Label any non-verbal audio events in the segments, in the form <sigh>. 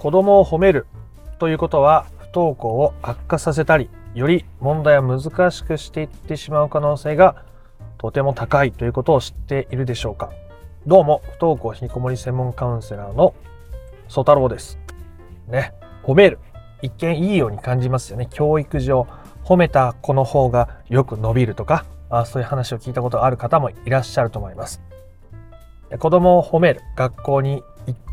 子供を褒めるということは不登校を悪化させたりより問題を難しくしていってしまう可能性がとても高いということを知っているでしょうか？どうも不登校引きこもり専門カウンセラーの曽太郎です。ね褒める。一見いいように感じますよね。教育上褒めた子の方がよく伸びるとかあそういう話を聞いたことがある方もいらっしゃると思います。子供を褒める。学校に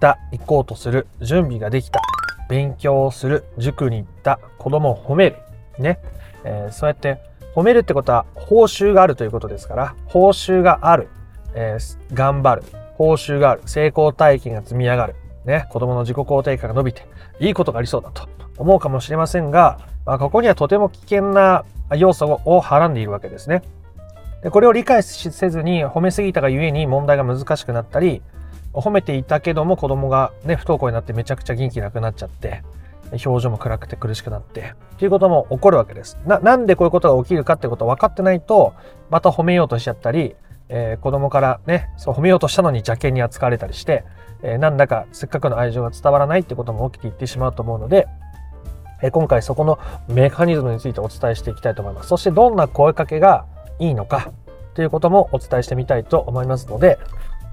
た行こうとする準備ができた勉強をする塾に行った子供を褒めるね、えー、そうやって褒めるってことは報酬があるということですから報酬がある、えー、頑張る報酬がある成功体験が積み上がるね子供の自己肯定感が伸びていいことがありそうだと思うかもしれませんが、まあ、ここにはとても危険な要素をはらんでいるわけですね。でこれを理解せずに褒めすぎたがゆえに問題が難しくなったり褒めていたけども子供がね不登校になってめちゃくちゃ元気なくなっちゃって表情も暗くて苦しくなってっていうことも起こるわけです。ななんでこういうことが起きるかってことを分かってないとまた褒めようとしちゃったり、えー、子供からねそう褒めようとしたのに邪険に扱われたりして、えー、なんだかせっかくの愛情が伝わらないってことも起きていってしまうと思うので、今回そこのメカニズムについてお伝えしていきたいと思います。そしてどんな声かけがいいのかということもお伝えしてみたいと思いますので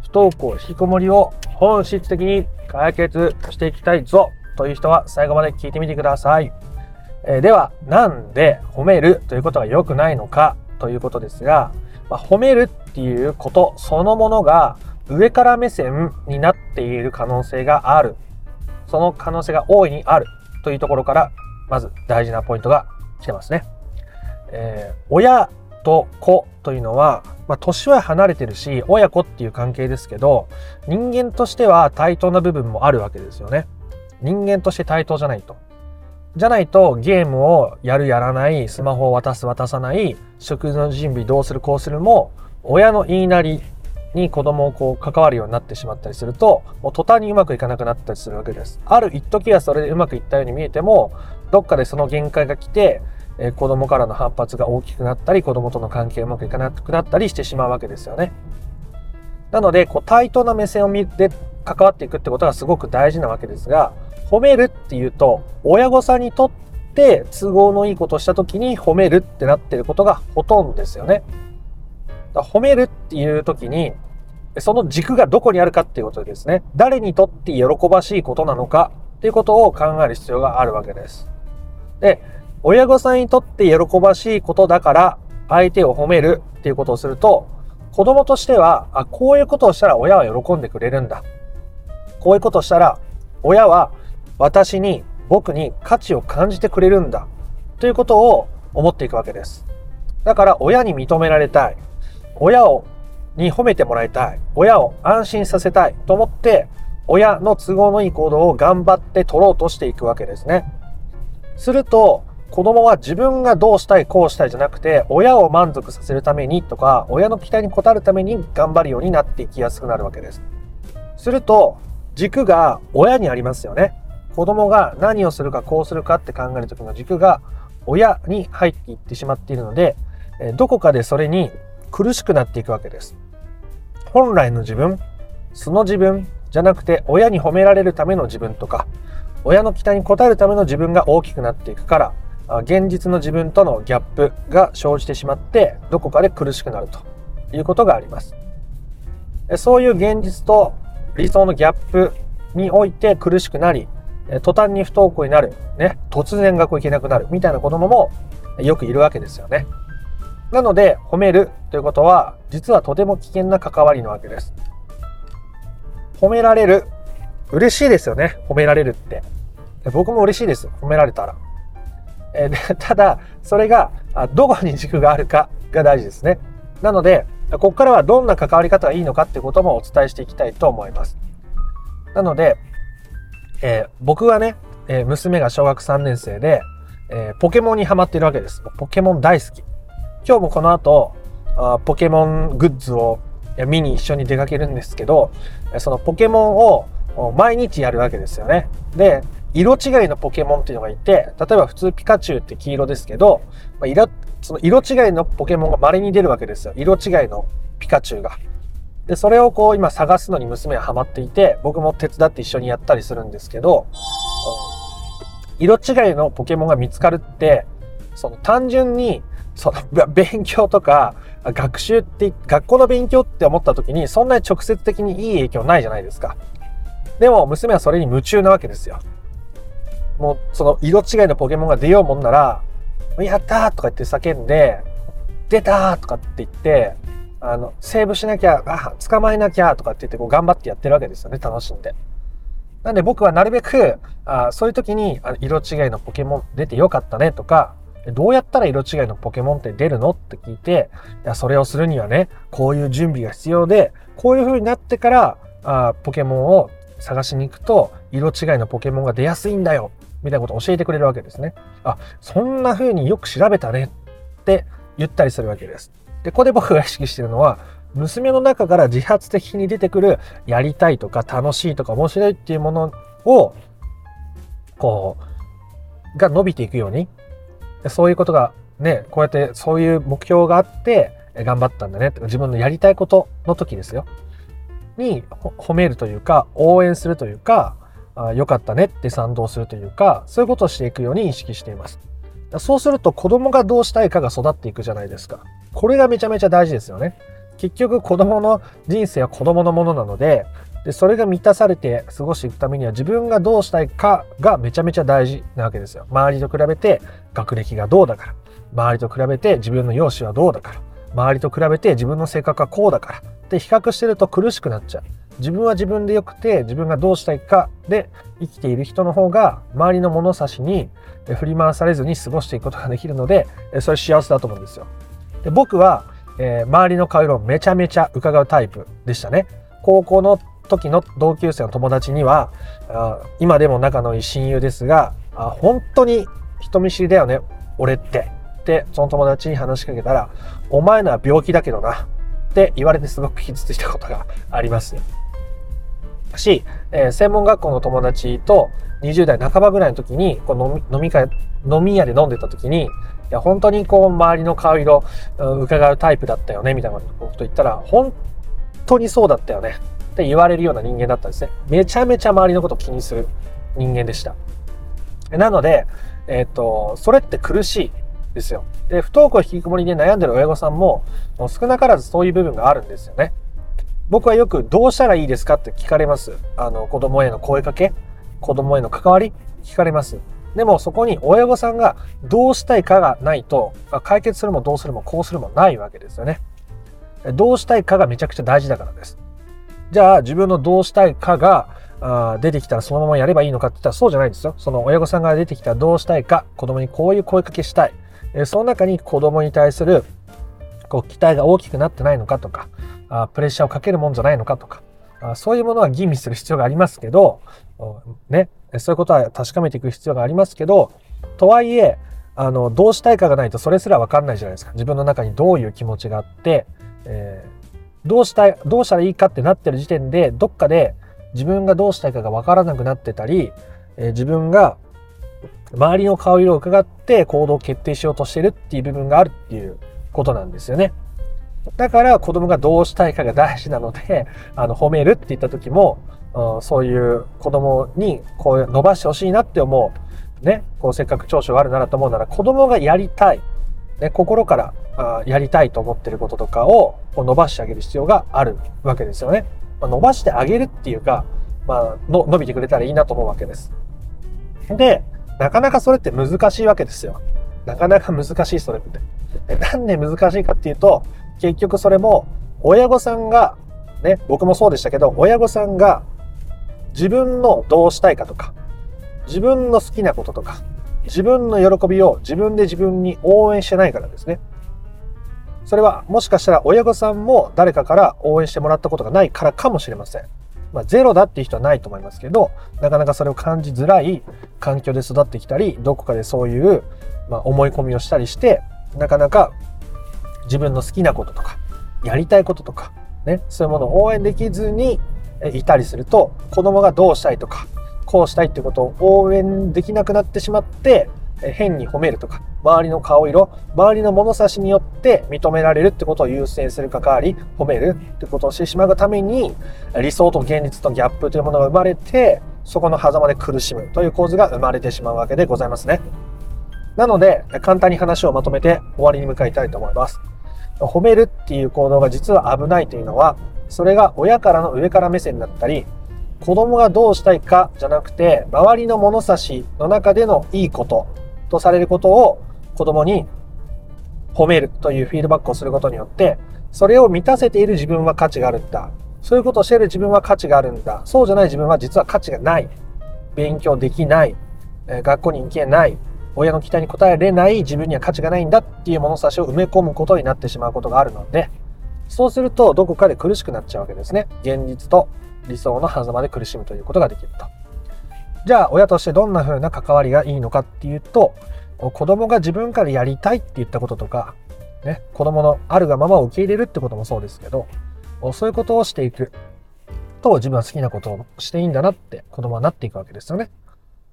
不登校引きこもりを本質的に解決していきたいぞという人は最後まで聞いてみてください。えー、では、なんで褒めるということが良くないのかということですが、まあ、褒めるっていうことそのものが上から目線になっている可能性がある。その可能性が大いにあるというところから、まず大事なポイントが来てますね。えー、親と子というのは、まあ、年は離れてるし、親子っていう関係ですけど、人間としては対等な部分もあるわけですよね。人間として対等じゃないと。じゃないとゲームをやるやらない、スマホを渡す渡さない、食事の準備どうするこうするも、親の言いなりに子供をこう関わるようになってしまったりすると、もう途端にうまくいかなくなったりするわけです。ある一時はそれでうまくいったように見えても、どっかでその限界が来て、えー、子供からの反発が大きくなったり、子供との関係うまくいかなくなったりしてしまうわけですよね。なので、こう対等な目線を見て関わっていくってことがすごく大事なわけですが、褒めるっていうと、親御さんにとって都合のいいことした時に褒めるってなってることがほとんどですよね。だ褒めるっていう時に、その軸がどこにあるかっていうことですね。誰にとって喜ばしいことなのかっていうことを考える必要があるわけです。で、親御さんにとって喜ばしいことだから相手を褒めるっていうことをすると、子供としては、あ、こういうことをしたら親は喜んでくれるんだ。こういうことをしたら親は私に僕に価値を感じてくれるんだということを思っていくわけです。だから親に認められたい。親をに褒めてもらいたい。親を安心させたいと思って親の都合のいい行動を頑張って取ろうとしていくわけですね。すると子供は自分がどうしたいこうしたいじゃなくて親を満足させるためにとか親の期待に応えるために頑張るようになっていきやすくなるわけです。すると軸が親にありますよね。子供が何をするかこうするかって考える時の軸が親に入っていってしまっているので、どこかでそれに苦しくなっていくわけです。本来の自分、素の自分じゃなくて親に褒められるための自分とか、親の期待に応えるための自分が大きくなっていくから、現実の自分とのギャップが生じてしまって、どこかで苦しくなるということがあります。そういう現実と理想のギャップにおいて苦しくなり、途端に不登校になる、ね、突然学校行けなくなるみたいな子供もよくいるわけですよね。なので、褒めるということは、実はとても危険な関わりなわけです。褒められる。嬉しいですよね。褒められるって。僕も嬉しいです。褒められたら。えー、<laughs> ただ、それが、どこに軸があるかが大事ですね。なので、ここからはどんな関わり方がいいのかってこともお伝えしていきたいと思います。なので、えー、僕はね、えー、娘が小学3年生で、えー、ポケモンにハマっているわけです。ポケモン大好き。今日もこの後、あポケモングッズを見に一緒に出かけるんですけど、そのポケモンを毎日やるわけですよね。で、色違いのポケモンっていうのがいて、例えば普通ピカチュウって黄色ですけど、まあ、色その色違いのポケモンが稀に出るわけですよ。色違いのピカチュウが。で、それをこう今探すのに娘はハマっていて、僕も手伝って一緒にやったりするんですけど、色違いのポケモンが見つかるって、その単純に、その <laughs> 勉強とか学習って、学校の勉強って思った時にそんなに直接的にいい影響ないじゃないですか。でも娘はそれに夢中なわけですよ。もうその色違いのポケモンが出ようもんなら、やったーとか言って叫んで、出たーとかって言って、あの、セーブしなきゃ、あ、捕まえなきゃとかって言ってこう頑張ってやってるわけですよね、楽しんで。なんで僕はなるべく、あそういう時にあ色違いのポケモン出てよかったねとか、どうやったら色違いのポケモンって出るのって聞いて、いや、それをするにはね、こういう準備が必要で、こういう風になってから、あポケモンを探しに行くと、色違いのポケモンが出やすいんだよみたいなことを教えてくれるわけですね。あ、そんな風によく調べたねって言ったりするわけです。で、ここで僕が意識してるのは、娘の中から自発的に出てくるやりたいとか楽しいとか面白いっていうものを、こう、が伸びていくように、そういうことがね、こうやってそういう目標があって頑張ったんだね自分のやりたいことの時ですよ。に褒めるというか、応援するというか、あよかったねって賛同するというか、そういうことをしていくように意識しています。そうすると子供がどうしたいかが育っていくじゃないですか。これがめちゃめちゃ大事ですよね。結局子供の人生は子供のものなので、でそれが満たされて過ごしていくためには自分がどうしたいかがめちゃめちゃ大事なわけですよ。周りと比べて学歴がどうだから。周りと比べて自分の容姿はどうだから。周りと比べて自分の性格はこうだから。って比較してると苦しくなっちゃう。自分は自分でよくて自分がどうしたいかで生きている人の方が周りの物差しに振り回されずに過ごしていくことができるのでそれ幸せだと思うんですよ。で僕は、えー、周りの顔色をめちゃめちゃ伺うタイプでしたね。高校の時の同級生の友達にはあ今でも仲のいい親友ですがあ本当に人見知りだよね俺ってっその友達に話しかけたら「お前のは病気だけどな」って言われてすごく傷ついたことがありますし、えー、専門学校の友達と20代半ばぐらいの時にこう飲み会飲み屋で飲んでた時にいや本当にこう周りの顔色伺うタイプだったよねみたいなこと言ったら本当にそうだったよねって言われるような人間だったんですね。めちゃめちゃ周りのことを気にする人間でした。なので、えっ、ー、と、それって苦しいですよ。で、不登校引きこもりで悩んでる親御さんも、少なからずそういう部分があるんですよね。僕はよくどうしたらいいですかって聞かれます。あの、子供への声かけ、子供への関わり、聞かれます。でもそこに親御さんがどうしたいかがないと、解決するもどうするもこうするもないわけですよね。どうしたいかがめちゃくちゃ大事だからです。じゃあ自分のどうしたいかが出てきたらそのままやればいいのかって言ったらそうじゃないんですよ。その親御さんが出てきたらどうしたいか、子供にこういう声かけしたい。えその中に子供に対するこう期待が大きくなってないのかとか、あプレッシャーをかけるもんじゃないのかとか、あそういうものは吟味する必要がありますけど、ね、そういうことは確かめていく必要がありますけど、とはいえ、あの、どうしたいかがないとそれすらわかんないじゃないですか。自分の中にどういう気持ちがあって、えーどうしたい、どうしたらいいかってなってる時点で、どっかで自分がどうしたいかがわからなくなってたり、えー、自分が周りの顔色を伺って行動を決定しようとしてるっていう部分があるっていうことなんですよね。だから子供がどうしたいかが大事なので、<laughs> あの、褒めるって言った時も、うん、そういう子供にこう伸ばしてほしいなって思う。ね、こうせっかく長所があるならと思うなら子供がやりたい。ね、心からあやりたいと思ってることとかをこう伸ばしてあげる必要があるわけですよね。まあ、伸ばしてあげるっていうか、まあの、伸びてくれたらいいなと思うわけです。で、なかなかそれって難しいわけですよ。なかなか難しいそれって。なんで難しいかっていうと、結局それも親御さんが、ね、僕もそうでしたけど、親御さんが自分のどうしたいかとか、自分の好きなこととか、自分の喜びを自分で自分に応援してないからですね。それはもしかしたら親御さんも誰かから応援してもらったことがないからかもしれません。まあ、ゼロだっていう人はないと思いますけど、なかなかそれを感じづらい環境で育ってきたり、どこかでそういう、まあ、思い込みをしたりして、なかなか自分の好きなこととか、やりたいこととか、ね、そういうものを応援できずにいたりすると、子供がどうしたいとか、こうしたいってことを応援できなくなってしまって、変に褒めるとか、周りの顔色、周りの物差しによって認められるってことを優先する関わり、褒めるってことをしてしまうために、理想と現実とギャップというものが生まれて、そこの狭間で苦しむという構図が生まれてしまうわけでございますね。なので、簡単に話をまとめて終わりに向かいたいと思います。褒めるっていう行動が実は危ないというのは、それが親からの上から目線だったり、子供がどうしたいかじゃなくて、周りの物差しの中でのいいこととされることを子供に褒めるというフィードバックをすることによって、それを満たせている自分は価値があるんだ。そういうことをしている自分は価値があるんだ。そうじゃない自分は実は価値がない。勉強できない。学校に行けない。親の期待に応えれない自分には価値がないんだっていう物差しを埋め込むことになってしまうことがあるので、そうするとどこかで苦しくなっちゃうわけですね。現実と理想の狭間で苦しむということができると。じゃあ親としてどんな風な関わりがいいのかっていうと、子供が自分からやりたいって言ったこととか、ね、子供のあるがままを受け入れるってこともそうですけど、そういうことをしていくと自分は好きなことをしていいんだなって子供はなっていくわけですよね。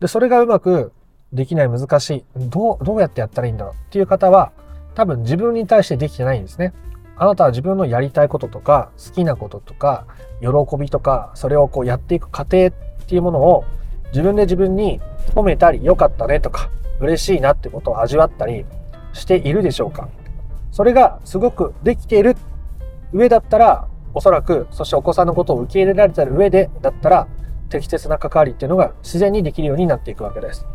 で、それがうまくできない難しい、どう、どうやってやったらいいんだろうっていう方は多分自分に対してできてないんですね。あなたは自分のやりたいこととか好きなこととか喜びとかそれをこうやっていく過程っていうものを自分で自分に褒めたり良かったねとか嬉しいなってことを味わったりしているでしょうか？それがすごくできている上だったらおそらくそしてお子さんのことを受け入れられてる上でだったら適切な関わりっていうのが自然にできるようになっていくわけです。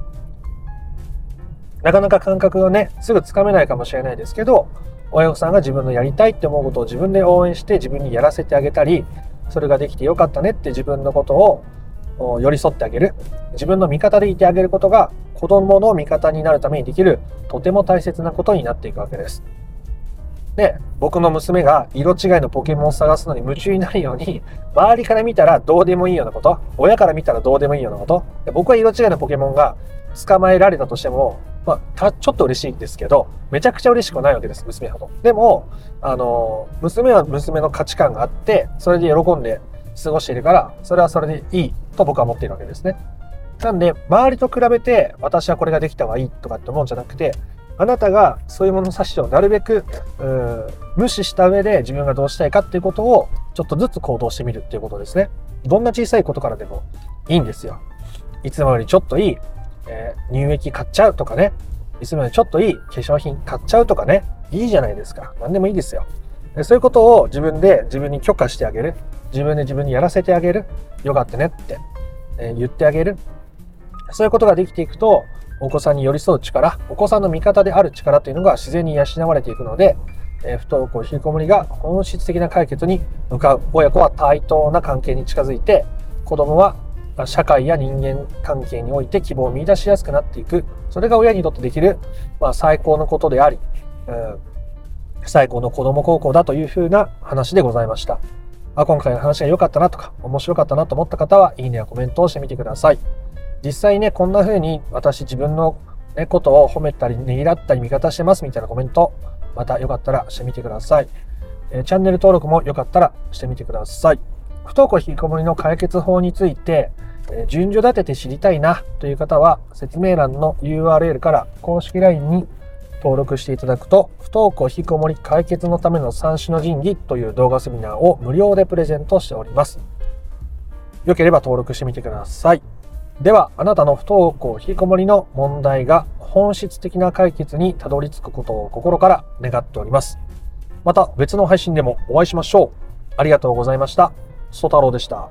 なかなか感覚がねすぐつかめないかもしれないですけど親御さんが自分のやりたいって思うことを自分で応援して自分にやらせてあげたりそれができてよかったねって自分のことを寄り添ってあげる自分の味方でいてあげることが子供の味方になるためにできるとても大切なことになっていくわけです。で、僕の娘が色違いのポケモンを探すのに夢中になるように、周りから見たらどうでもいいようなこと、親から見たらどうでもいいようなことで、僕は色違いのポケモンが捕まえられたとしても、まあ、ちょっと嬉しいんですけど、めちゃくちゃ嬉しくないわけです、娘ほど。でも、あの、娘は娘の価値観があって、それで喜んで過ごしているから、それはそれでいいと僕は思っているわけですね。なんで、周りと比べて、私はこれができた方がいいとかって思うんじゃなくて、あなたがそういうものの差しをなるべく無視した上で自分がどうしたいかっていうことをちょっとずつ行動してみるっていうことですね。どんな小さいことからでもいいんですよ。いつもよりちょっといいえー、乳液買っちゃうとかね、いつもよりちょっといい化粧品買っちゃうとかね、いいじゃないですか。何でもいいですよ。そういうことを自分で自分に許可してあげる。自分で自分にやらせてあげる。よかったねって、言ってあげる。そういうことができていくと、お子さんに寄り添う力、お子さんの味方である力というのが自然に養われていくので、不登校、引きこもりが本質的な解決に向かう。親子は対等な関係に近づいて、子供は社会や人間関係において希望を見出しやすくなっていく。それが親にとってできる、まあ、最高のことであり、うん、最高の子供高校だというふうな話でございました。あ今回の話が良かったなとか、面白かったなと思った方は、いいねやコメントをしてみてください。実際ね、こんな風に私自分の、ね、ことを褒めたり、ねぎらったり、味方してますみたいなコメント、またよかったらしてみてください。え、チャンネル登録もよかったらしてみてください。不登校引きこもりの解決法について、え順序立てて知りたいなという方は説明欄の URL から公式 LINE に登録していただくと不登校引きこもり解決のための三種の神器という動画セミナーを無料でプレゼントしております。よければ登録してみてください。では、あなたの不登校引きこもりの問題が本質的な解決にたどり着くことを心から願っております。また別の配信でもお会いしましょう。ありがとうございました。ソ太郎でした。